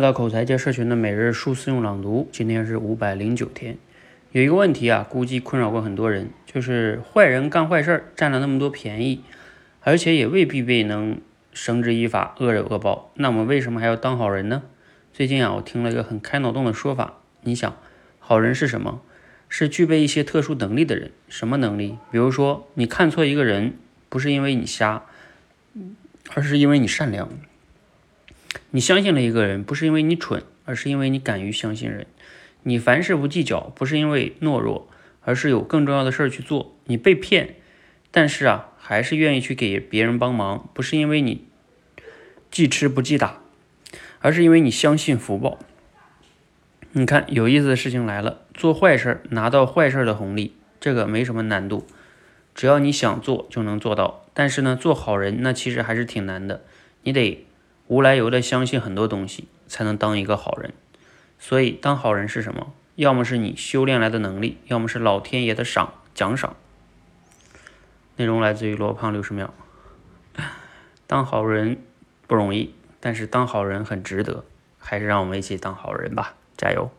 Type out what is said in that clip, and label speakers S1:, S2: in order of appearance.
S1: 来到口才界社群的每日数字用朗读，今天是五百零九天。有一个问题啊，估计困扰过很多人，就是坏人干坏事占了那么多便宜，而且也未必被能绳之以法，恶有恶报。那我们为什么还要当好人呢？最近啊，我听了一个很开脑洞的说法。你想，好人是什么？是具备一些特殊能力的人。什么能力？比如说，你看错一个人，不是因为你瞎，而是因为你善良。你相信了一个人，不是因为你蠢，而是因为你敢于相信人。你凡事不计较，不是因为懦弱，而是有更重要的事儿去做。你被骗，但是啊，还是愿意去给别人帮忙，不是因为你记吃不记打，而是因为你相信福报。你看，有意思的事情来了，做坏事拿到坏事的红利，这个没什么难度，只要你想做就能做到。但是呢，做好人那其实还是挺难的，你得。无来由的相信很多东西，才能当一个好人。所以，当好人是什么？要么是你修炼来的能力，要么是老天爷的赏奖赏。内容来自于罗胖六十秒。当好人不容易，但是当好人很值得。还是让我们一起当好人吧，加油！